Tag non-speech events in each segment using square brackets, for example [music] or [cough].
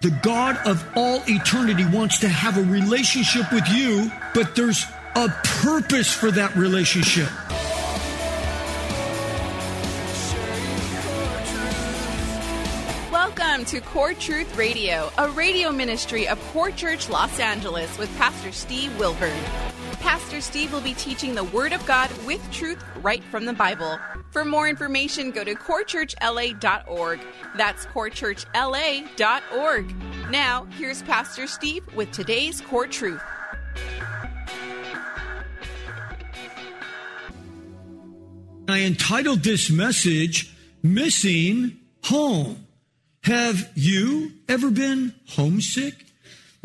The God of all eternity wants to have a relationship with you, but there's a purpose for that relationship. Welcome to Core Truth Radio, a radio ministry of Core Church Los Angeles with Pastor Steve Wilburn. Pastor Steve will be teaching the Word of God with truth right from the Bible. For more information, go to corechurchla.org. That's corechurchla.org. Now, here's Pastor Steve with today's Core Truth. I entitled this message, Missing Home. Have you ever been homesick?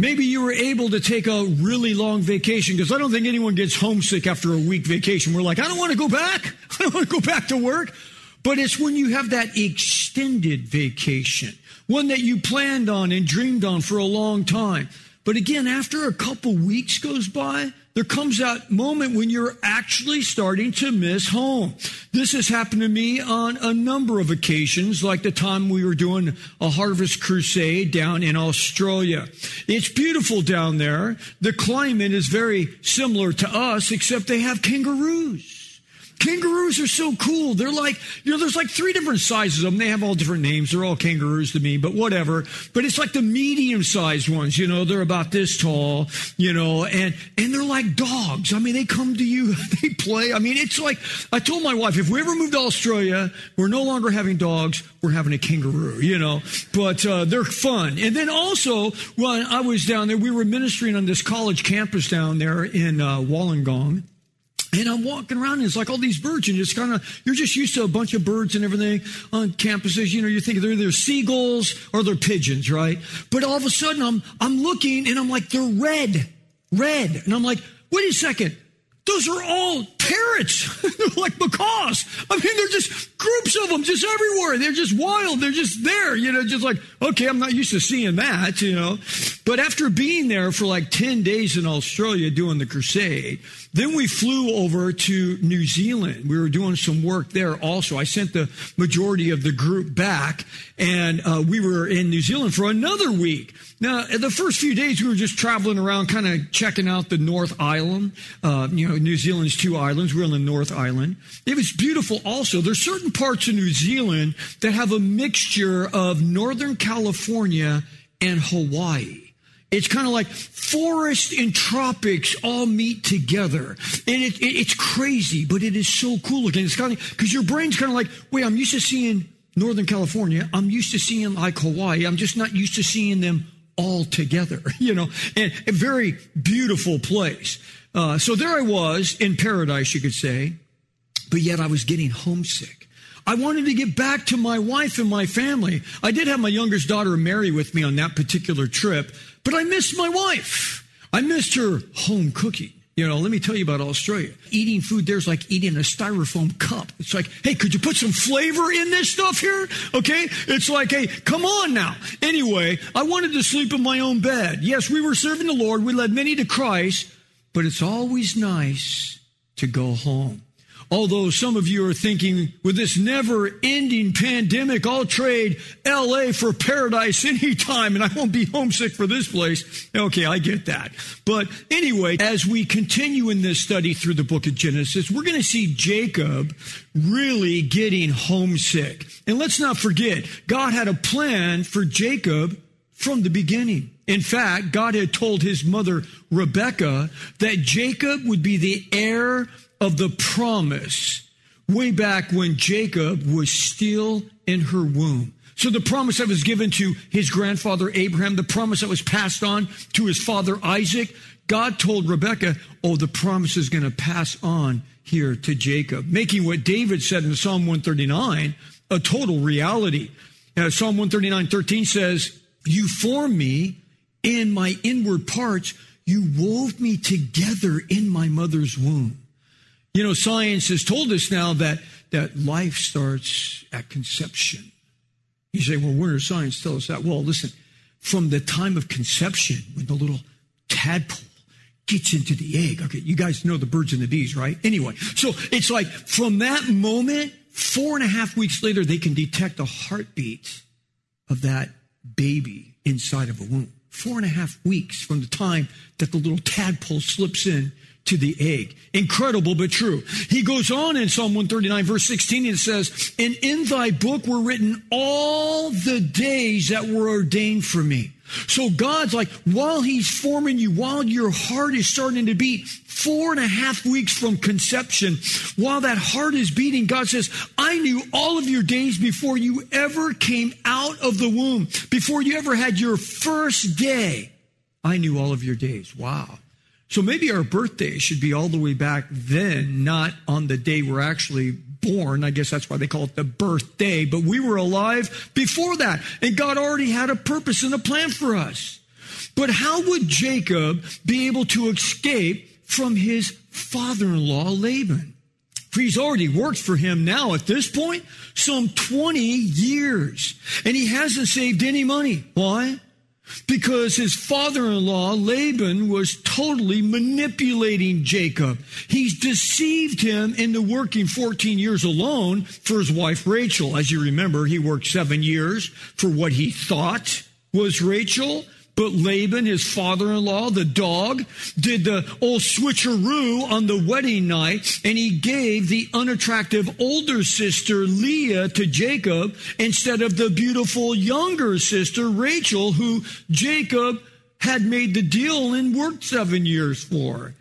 Maybe you were able to take a really long vacation because I don't think anyone gets homesick after a week vacation. We're like, I don't want to go back. [laughs] I don't want to go back to work. But it's when you have that extended vacation, one that you planned on and dreamed on for a long time. But again, after a couple weeks goes by, there comes that moment when you're actually starting to miss home. This has happened to me on a number of occasions, like the time we were doing a harvest crusade down in Australia. It's beautiful down there. The climate is very similar to us, except they have kangaroos. Kangaroos are so cool. They're like, you know, there's like three different sizes of them. They have all different names. They're all kangaroos to me, but whatever. But it's like the medium sized ones, you know, they're about this tall, you know, and, and they're like dogs. I mean, they come to you, [laughs] they play. I mean, it's like, I told my wife, if we ever move to Australia, we're no longer having dogs, we're having a kangaroo, you know, but uh, they're fun. And then also, when I was down there, we were ministering on this college campus down there in uh, Wollongong. And I'm walking around and it's like all these birds and it's kind of, you're just used to a bunch of birds and everything on campuses. You know, you're thinking they're either seagulls or they're pigeons, right? But all of a sudden I'm, I'm looking and I'm like, they're red, red. And I'm like, wait a second. Those are all parrots. [laughs] like macaws. I mean, they're just groups of them just everywhere. They're just wild. They're just there, you know, just like, okay, I'm not used to seeing that, you know. But after being there for like 10 days in Australia doing the crusade, then we flew over to New Zealand. We were doing some work there also. I sent the majority of the group back and uh, we were in New Zealand for another week. Now, the first few days we were just traveling around, kind of checking out the North Island. Uh, you know, New Zealand's two islands. We're on the North Island. It was beautiful also. There's certain parts of New Zealand that have a mixture of Northern California and Hawaii. It's kind of like forest and tropics all meet together. And it, it, it's crazy, but it is so cool looking. It's kind of because your brain's kind of like, wait, I'm used to seeing Northern California. I'm used to seeing like Hawaii. I'm just not used to seeing them all together, [laughs] you know, and a very beautiful place. Uh, so there I was in paradise, you could say, but yet I was getting homesick. I wanted to get back to my wife and my family. I did have my youngest daughter Mary with me on that particular trip, but I missed my wife. I missed her home cooking. You know, let me tell you about Australia. Eating food there's like eating a styrofoam cup. It's like, hey, could you put some flavor in this stuff here? Okay? It's like, hey, come on now. Anyway, I wanted to sleep in my own bed. Yes, we were serving the Lord. We led many to Christ, but it's always nice to go home. Although some of you are thinking, with this never ending pandemic, I'll trade LA for paradise anytime and I won't be homesick for this place. Okay, I get that. But anyway, as we continue in this study through the book of Genesis, we're going to see Jacob really getting homesick. And let's not forget, God had a plan for Jacob from the beginning. In fact, God had told his mother, Rebecca, that Jacob would be the heir of the promise way back when Jacob was still in her womb. So the promise that was given to his grandfather Abraham, the promise that was passed on to his father Isaac, God told Rebekah, oh, the promise is going to pass on here to Jacob, making what David said in Psalm 139 a total reality. Now, Psalm 139, 13 says, You formed me in my inward parts. You wove me together in my mother's womb. You know, science has told us now that, that life starts at conception. You say, well, where does science tell us that? Well, listen, from the time of conception, when the little tadpole gets into the egg. Okay, you guys know the birds and the bees, right? Anyway, so it's like from that moment, four and a half weeks later, they can detect the heartbeat of that baby inside of a womb. Four and a half weeks from the time that the little tadpole slips in to the egg. Incredible, but true. He goes on in Psalm 139, verse 16, and says, And in thy book were written all the days that were ordained for me. So God's like, while He's forming you, while your heart is starting to beat, four and a half weeks from conception, while that heart is beating, God says, I knew all of your days before you ever came out of the womb, before you ever had your first day. I knew all of your days. Wow. So maybe our birthday should be all the way back then, not on the day we're actually born. I guess that's why they call it the birthday. But we were alive before that, and God already had a purpose and a plan for us. But how would Jacob be able to escape from his father in law, Laban? He's already worked for him now at this point some 20 years, and he hasn't saved any money. Why? Because his father-in-law Laban was totally manipulating Jacob. He's deceived him into working 14 years alone for his wife Rachel. As you remember, he worked seven years for what he thought was Rachel. But Laban, his father in law, the dog, did the old switcheroo on the wedding night, and he gave the unattractive older sister Leah to Jacob instead of the beautiful younger sister Rachel, who Jacob had made the deal and worked seven years for.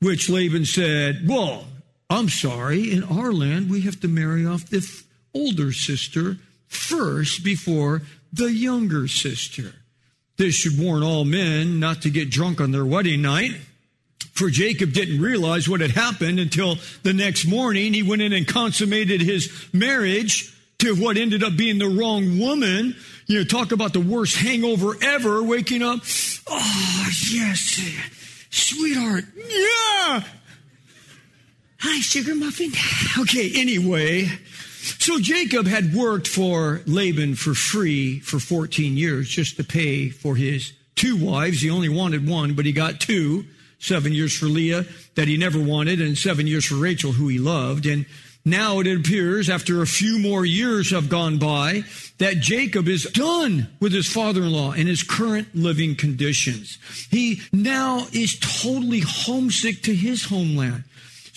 Which Laban said, Well, I'm sorry, in our land we have to marry off the older sister first before the younger sister. This should warn all men not to get drunk on their wedding night. For Jacob didn't realize what had happened until the next morning. He went in and consummated his marriage to what ended up being the wrong woman. You know, talk about the worst hangover ever, waking up. Oh, yes, sweetheart. Yeah. Hi, sugar muffin. Okay, anyway, so Jacob had worked for Laban for free for 14 years just to pay for his two wives. He only wanted one, but he got two. Seven years for Leah that he never wanted and seven years for Rachel who he loved. And now it appears after a few more years have gone by that Jacob is done with his father-in-law and his current living conditions. He now is totally homesick to his homeland.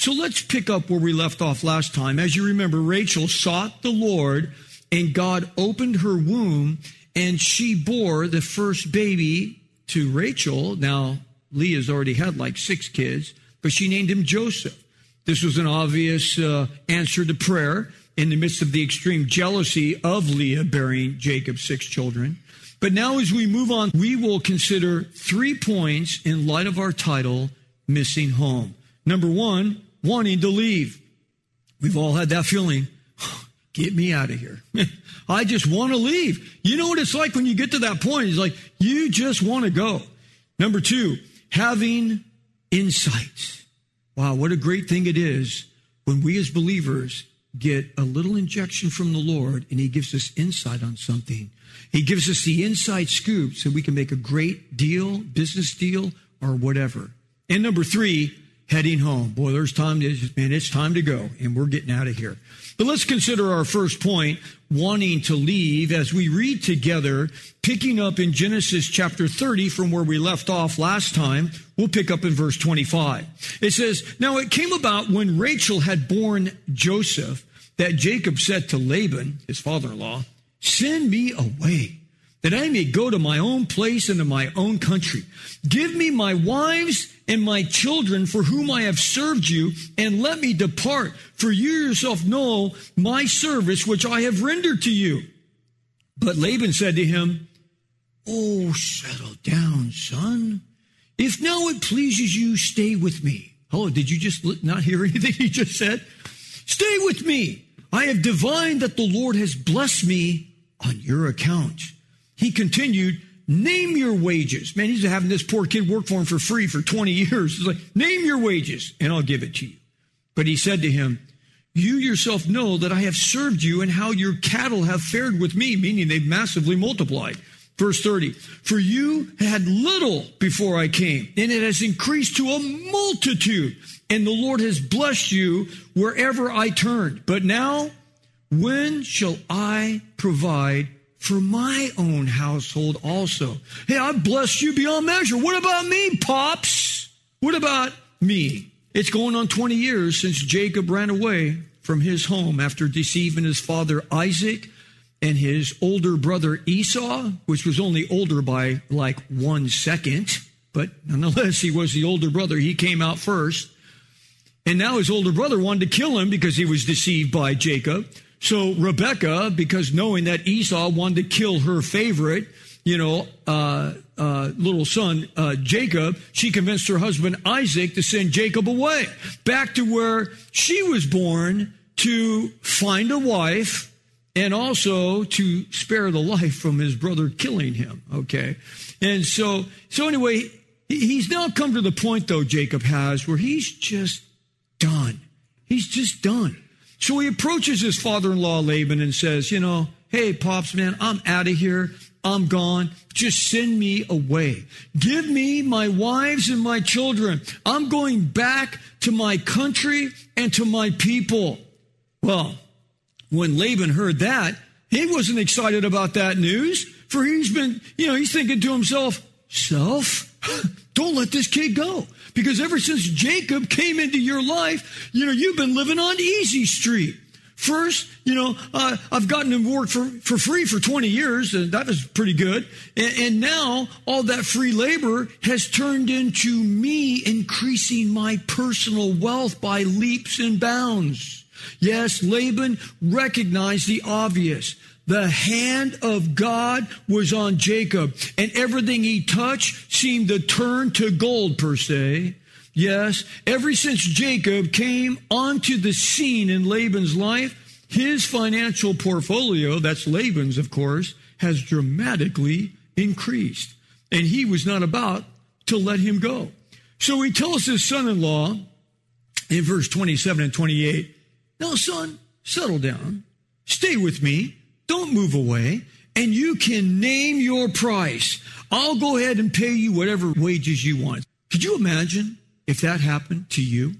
So let's pick up where we left off last time. As you remember, Rachel sought the Lord and God opened her womb and she bore the first baby to Rachel. Now, Leah's already had like six kids, but she named him Joseph. This was an obvious uh, answer to prayer in the midst of the extreme jealousy of Leah bearing Jacob's six children. But now, as we move on, we will consider three points in light of our title, Missing Home. Number one, wanting to leave. We've all had that feeling. [sighs] Get me out of here. [laughs] I just want to leave. You know what it's like when you get to that point? It's like you just want to go. Number two, having insights. Wow, what a great thing it is when we as believers get a little injection from the Lord and He gives us insight on something. He gives us the inside scoop so we can make a great deal, business deal, or whatever. And number three, heading home. Boy, there's time to, man, it's time to go and we're getting out of here. But let's consider our first point, wanting to leave as we read together, picking up in Genesis chapter 30 from where we left off last time. We'll pick up in verse 25. It says, Now it came about when Rachel had born Joseph that Jacob said to Laban, his father-in-law, send me away that I may go to my own place and to my own country. Give me my wives and my children for whom I have served you, and let me depart, for you yourself know my service which I have rendered to you. But Laban said to him, Oh, settle down, son. If now it pleases you, stay with me. Oh, did you just not hear [laughs] anything he just said? Stay with me. I have divined that the Lord has blessed me on your account. He continued, Name your wages. Man, he's having this poor kid work for him for free for 20 years. He's like, Name your wages, and I'll give it to you. But he said to him, You yourself know that I have served you and how your cattle have fared with me, meaning they've massively multiplied. Verse 30, for you had little before I came, and it has increased to a multitude, and the Lord has blessed you wherever I turned. But now, when shall I provide for my own household also? Hey, I've blessed you beyond measure. What about me, Pops? What about me? It's going on 20 years since Jacob ran away from his home after deceiving his father Isaac and his older brother Esau, which was only older by like one second, but nonetheless, he was the older brother. He came out first. And now his older brother wanted to kill him because he was deceived by Jacob. So Rebecca, because knowing that Esau wanted to kill her favorite, you know, uh, uh, little son, uh, Jacob, she convinced her husband Isaac to send Jacob away back to where she was born to find a wife and also to spare the life from his brother killing him. Okay. And so, so anyway, he's now come to the point though, Jacob has, where he's just done. He's just done. So he approaches his father-in-law Laban and says, you know, hey, pops, man, I'm out of here. I'm gone. Just send me away. Give me my wives and my children. I'm going back to my country and to my people. Well, when Laban heard that, he wasn't excited about that news, for he's been, you know, he's thinking to himself, self, [laughs] don't let this kid go. Because ever since Jacob came into your life, you know, you've been living on easy street. First, you know, uh, I've gotten to work for, for free for 20 years, and that was pretty good. And, and now all that free labor has turned into me increasing my personal wealth by leaps and bounds. Yes, Laban recognized the obvious. The hand of God was on Jacob, and everything he touched seemed to turn to gold, per se. Yes, ever since Jacob came onto the scene in Laban's life, his financial portfolio, that's Laban's, of course, has dramatically increased. And he was not about to let him go. So he tells his son in law in verse 27 and 28 Now, son, settle down, stay with me, don't move away, and you can name your price. I'll go ahead and pay you whatever wages you want. Could you imagine if that happened to you?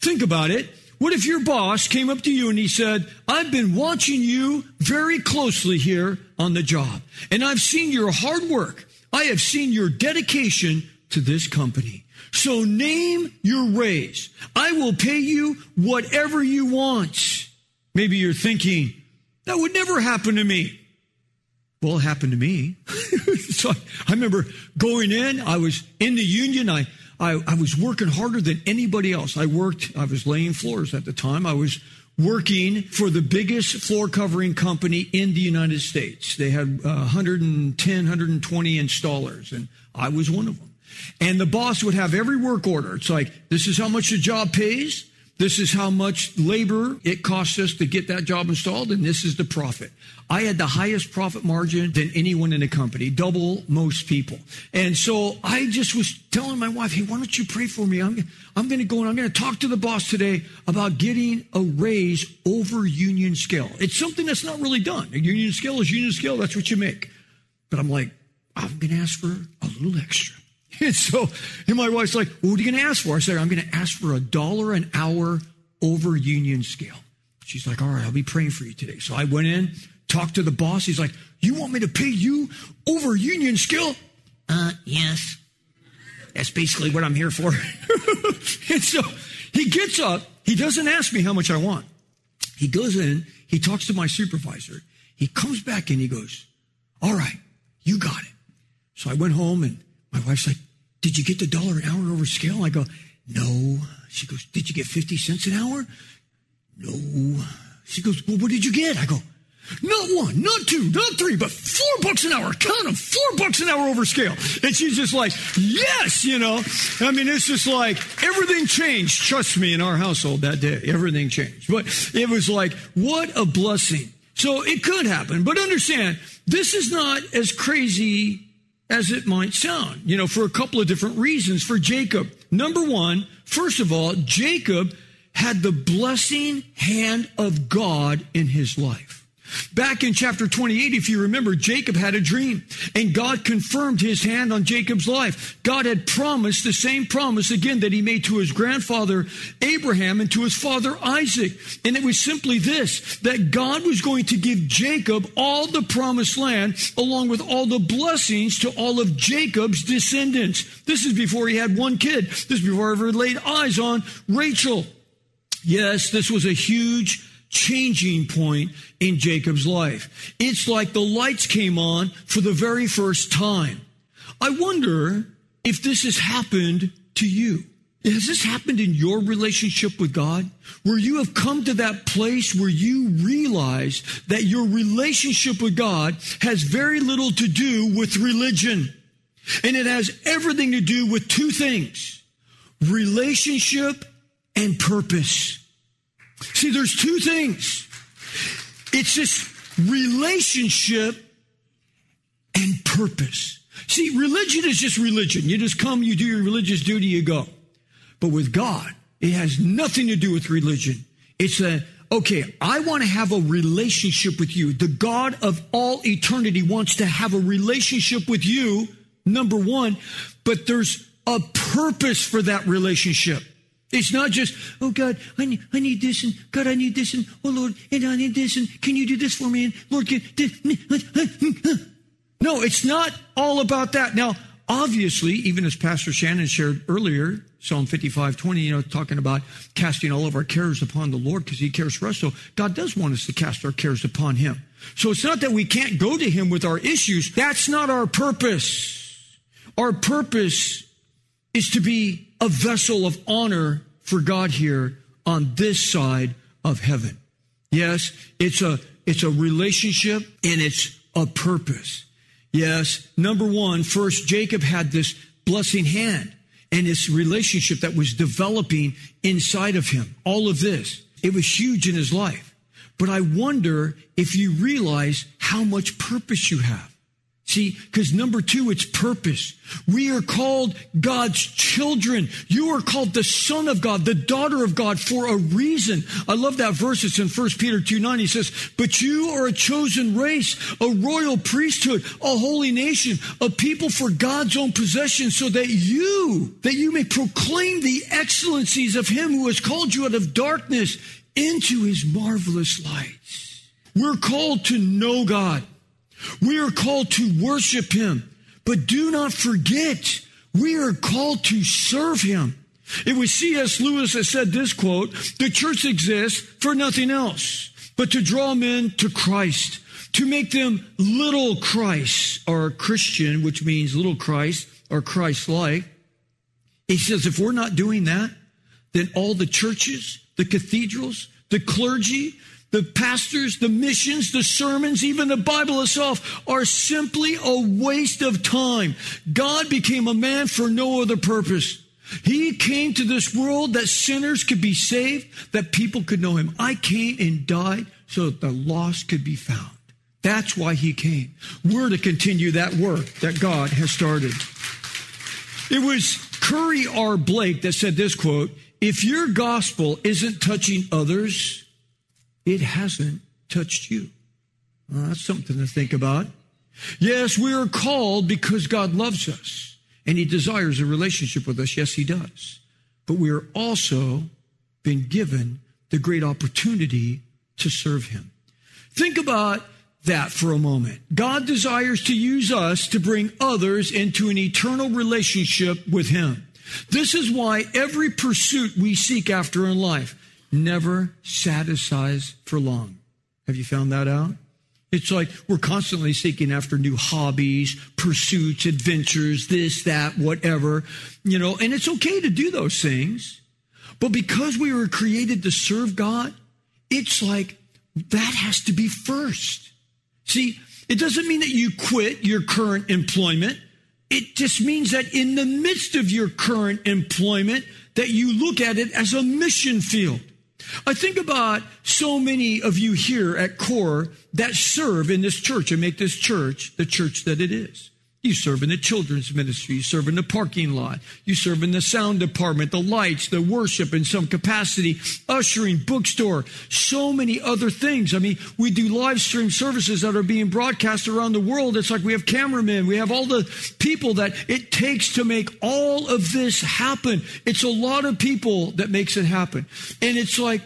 Think about it. What if your boss came up to you and he said, I've been watching you very closely here on the job, and I've seen your hard work. I have seen your dedication to this company. So name your raise. I will pay you whatever you want. Maybe you're thinking, that would never happen to me. Well, it happened to me. [laughs] so I remember going in, I was in the union. I, I, I was working harder than anybody else. I worked, I was laying floors at the time. I was working for the biggest floor covering company in the United States. They had uh, 110, 120 installers, and I was one of them. And the boss would have every work order. It's like, this is how much the job pays. This is how much labor it costs us to get that job installed, and this is the profit. I had the highest profit margin than anyone in the company, double most people. And so I just was telling my wife, hey, why don't you pray for me? I'm, I'm going to go and I'm going to talk to the boss today about getting a raise over union scale. It's something that's not really done. A union scale is union scale, that's what you make. But I'm like, I'm going to ask for a little extra. And [laughs] so, and my wife's like, well, what are you going to ask for? I said, I'm going to ask for a dollar an hour over union scale. She's like, all right, I'll be praying for you today. So I went in, talked to the boss. He's like, you want me to pay you over union scale? Uh, yes. That's basically what I'm here for. [laughs] and so he gets up. He doesn't ask me how much I want. He goes in, he talks to my supervisor. He comes back and he goes, all right, you got it. So I went home and my wife's like, Did you get the dollar an hour over scale? I go, No. She goes, Did you get 50 cents an hour? No. She goes, Well, what did you get? I go, not one, not two, not three, but four bucks an hour. Count them, four bucks an hour over scale. And she's just like, yes, you know. I mean, it's just like everything changed. Trust me, in our household that day, everything changed. But it was like, what a blessing. So it could happen. But understand, this is not as crazy as it might sound, you know, for a couple of different reasons for Jacob. Number one, first of all, Jacob had the blessing hand of God in his life. Back in chapter 28, if you remember, Jacob had a dream and God confirmed his hand on Jacob's life. God had promised the same promise again that he made to his grandfather Abraham and to his father Isaac. And it was simply this, that God was going to give Jacob all the promised land along with all the blessings to all of Jacob's descendants. This is before he had one kid. This is before he ever laid eyes on Rachel. Yes, this was a huge changing point in Jacob's life. It's like the lights came on for the very first time. I wonder if this has happened to you. Has this happened in your relationship with God? Where you have come to that place where you realize that your relationship with God has very little to do with religion. And it has everything to do with two things. Relationship and purpose. See, there's two things. It's this relationship and purpose. See, religion is just religion. You just come, you do your religious duty, you go. But with God, it has nothing to do with religion. It's a, okay, I want to have a relationship with you. The God of all eternity wants to have a relationship with you, number one, but there's a purpose for that relationship. It's not just, oh God, I need, I need this and God, I need this and oh Lord, and I need this and can you do this for me and Lord, can this. Uh, uh, uh, no, it's not all about that. Now, obviously, even as Pastor Shannon shared earlier, Psalm 55, 20, you know, talking about casting all of our cares upon the Lord because he cares for us. So God does want us to cast our cares upon him. So it's not that we can't go to him with our issues. That's not our purpose. Our purpose is to be a vessel of honor for God here on this side of heaven. Yes, it's a, it's a relationship and it's a purpose. Yes, number one, first, Jacob had this blessing hand and this relationship that was developing inside of him. All of this. It was huge in his life. But I wonder if you realize how much purpose you have. See, because number two, it's purpose. We are called God's children. You are called the son of God, the daughter of God for a reason. I love that verse. It's in 1 Peter 2 9. He says, But you are a chosen race, a royal priesthood, a holy nation, a people for God's own possession, so that you, that you may proclaim the excellencies of him who has called you out of darkness into his marvelous lights. We're called to know God. We are called to worship him, but do not forget, we are called to serve him. It was C.S. Lewis that said this quote, the church exists for nothing else but to draw men to Christ, to make them little Christ or Christian, which means little Christ or Christ like. He says, if we're not doing that, then all the churches, the cathedrals, the clergy, the pastors, the missions, the sermons, even the Bible itself are simply a waste of time. God became a man for no other purpose. He came to this world that sinners could be saved, that people could know him. I came and died so that the lost could be found. That's why he came. We're to continue that work that God has started. It was Curry R. Blake that said this quote, if your gospel isn't touching others, it hasn't touched you. Well, that's something to think about. Yes, we are called because God loves us and He desires a relationship with us. Yes, He does. But we are also been given the great opportunity to serve Him. Think about that for a moment. God desires to use us to bring others into an eternal relationship with Him. This is why every pursuit we seek after in life, never satisfies for long. Have you found that out? It's like we're constantly seeking after new hobbies, pursuits, adventures, this, that, whatever, you know, and it's okay to do those things. But because we were created to serve God, it's like that has to be first. See, it doesn't mean that you quit your current employment. It just means that in the midst of your current employment, that you look at it as a mission field I think about so many of you here at Core that serve in this church and make this church the church that it is. You serve in the children's ministry. You serve in the parking lot. You serve in the sound department, the lights, the worship in some capacity, ushering, bookstore, so many other things. I mean, we do live stream services that are being broadcast around the world. It's like we have cameramen. We have all the people that it takes to make all of this happen. It's a lot of people that makes it happen. And it's like,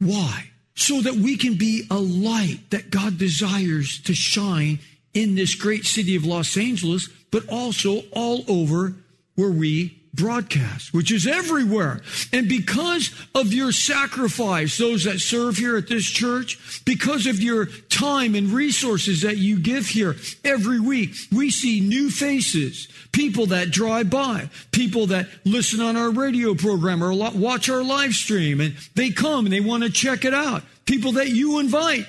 why? So that we can be a light that God desires to shine in this great city of Los Angeles, but also all over where we broadcast, which is everywhere. And because of your sacrifice, those that serve here at this church, because of your time and resources that you give here every week, we see new faces, people that drive by, people that listen on our radio program or watch our live stream, and they come and they want to check it out. People that you invite.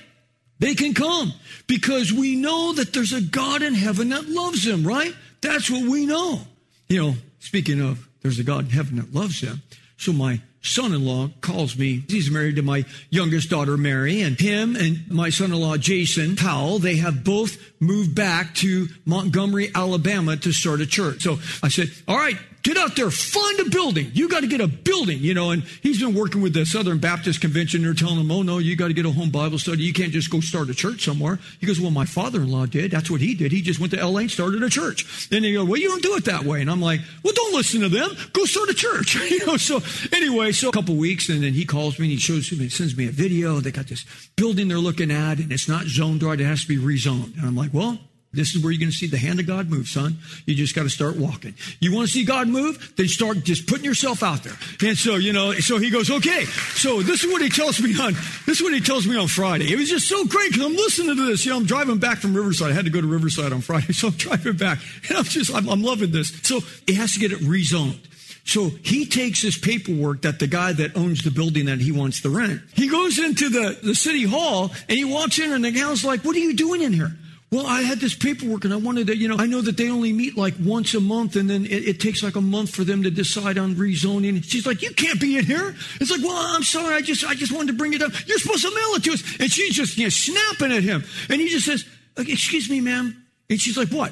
They can come because we know that there's a God in heaven that loves them, right? That's what we know. You know, speaking of, there's a God in heaven that loves them. So my son-in-law calls me. He's married to my youngest daughter, Mary, and him and my son-in-law, Jason Powell, they have both moved back to Montgomery, Alabama to start a church. So I said, all right, Get out there, find a building. You got to get a building, you know. And he's been working with the Southern Baptist Convention. They're telling him, oh, no, you got to get a home Bible study. You can't just go start a church somewhere. He goes, well, my father in law did. That's what he did. He just went to LA and started a church. Then he goes, well, you don't do it that way. And I'm like, well, don't listen to them. Go start a church. [laughs] you know, so anyway, so a couple weeks, and then he calls me and he shows me, sends me a video. They got this building they're looking at, and it's not zoned right. It has to be rezoned. And I'm like, well, this is where you're going to see the hand of God move, son. You just got to start walking. You want to see God move? Then start just putting yourself out there. And so, you know, so he goes, okay. So this is what he tells me on, this is what he tells me on Friday. It was just so great because I'm listening to this. You know, I'm driving back from Riverside. I had to go to Riverside on Friday. [laughs] So I'm driving back and I'm just, I'm, I'm loving this. So he has to get it rezoned. So he takes this paperwork that the guy that owns the building that he wants to rent, he goes into the, the city hall and he walks in and the gal's like, what are you doing in here? Well, I had this paperwork and I wanted to, you know, I know that they only meet like once a month and then it, it, takes like a month for them to decide on rezoning. She's like, you can't be in here. It's like, well, I'm sorry. I just, I just wanted to bring it up. You're supposed to mail it to us. And she's just, you know, snapping at him. And he just says, excuse me, ma'am. And she's like, what?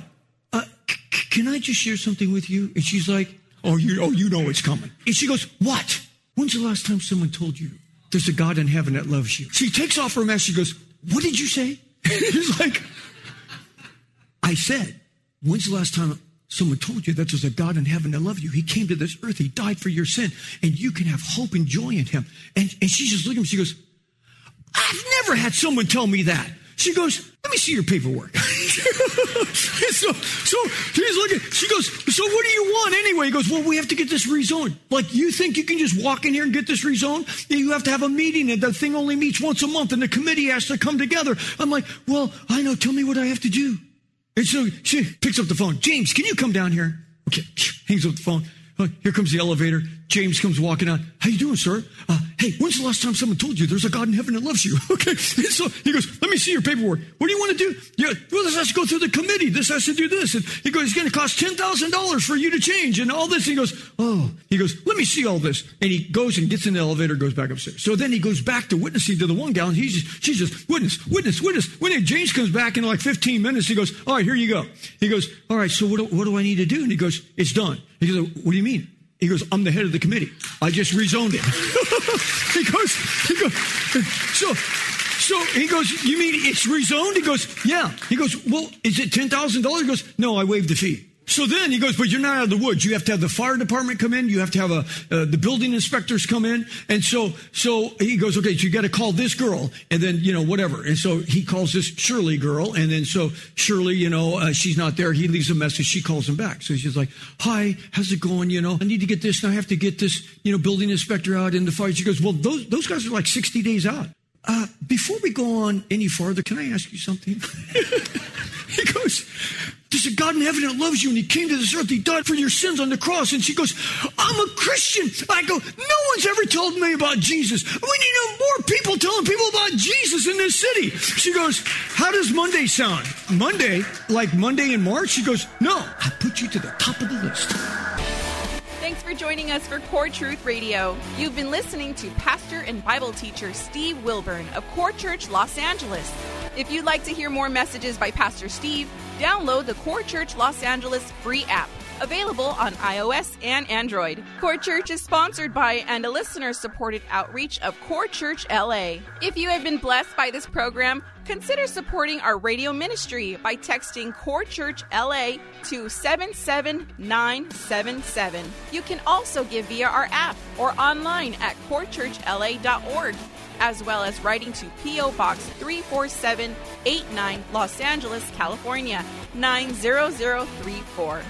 Uh, c- can I just share something with you? And she's like, oh, you, oh, you know it's coming. And she goes, what? When's the last time someone told you there's a God in heaven that loves you? She takes off her mask. She goes, what did you say? [laughs] He's like, I said, when's the last time someone told you that there's a God in heaven that loves you? He came to this earth. He died for your sin and you can have hope and joy in him. And, and she's just looking at me. She goes, I've never had someone tell me that. She goes, let me see your paperwork. [laughs] so, so he's looking. She goes, so what do you want anyway? He goes, well, we have to get this rezoned. Like, you think you can just walk in here and get this rezoned? You have to have a meeting and the thing only meets once a month and the committee has to come together. I'm like, well, I know. Tell me what I have to do. And so she picks up the phone. James, can you come down here? Okay, hangs up the phone. Here comes the elevator. James comes walking out. How you doing, sir? Uh, hey, when's the last time someone told you there's a God in heaven that loves you? [laughs] Okay. And [laughs] so he goes, let me see your paperwork. What do you want to do? Yeah, well, this has to go through the committee. This has to do this. And he goes, it's going to cost $10,000 for you to change and all this. He goes, oh, he goes, let me see all this. And he goes and gets in the elevator, goes back upstairs. So then he goes back to witnessing to the one gal and he's just, she's just, witness, witness, witness. When James comes back in like 15 minutes, he goes, all right, here you go. He goes, all right, so what do, what do I need to do? And he goes, it's done. He goes, what do you mean? He goes, I'm the head of the committee. I just rezoned it. [laughs] he goes, he goes, so, so he goes, you mean it's rezoned? He goes, yeah. He goes, well, is it $10,000? He goes, no, I waived the fee. So then he goes, but you're not out of the woods. You have to have the fire department come in. You have to have a, uh, the building inspectors come in. And so, so he goes, okay, so you got to call this girl and then, you know, whatever. And so he calls this Shirley girl. And then so Shirley, you know, uh, she's not there. He leaves a message. She calls him back. So she's like, hi, how's it going? You know, I need to get this and I have to get this, you know, building inspector out in the fire. She goes, well, those, those guys are like 60 days out. Uh, before we go on any farther, can I ask you something? [laughs] there's a God in heaven that loves you, and He came to this earth. He died for your sins on the cross. And she goes, I'm a Christian. I go, no one's ever told me about Jesus. We need more people telling people about Jesus in this city. She goes, How does Monday sound? Monday, like Monday in March? She goes, No, I put you to the top of the list. Thanks for joining us for Core Truth Radio. You've been listening to pastor and Bible teacher Steve Wilburn of Core Church Los Angeles. If you'd like to hear more messages by Pastor Steve, download the Core Church Los Angeles free app available on iOS and Android. Core Church is sponsored by and a listener supported outreach of Core Church LA. If you have been blessed by this program, consider supporting our radio ministry by texting Core Church LA to 77977. You can also give via our app or online at corechurchla.org as well as writing to P.O. Box 34789, Los Angeles, California 90034.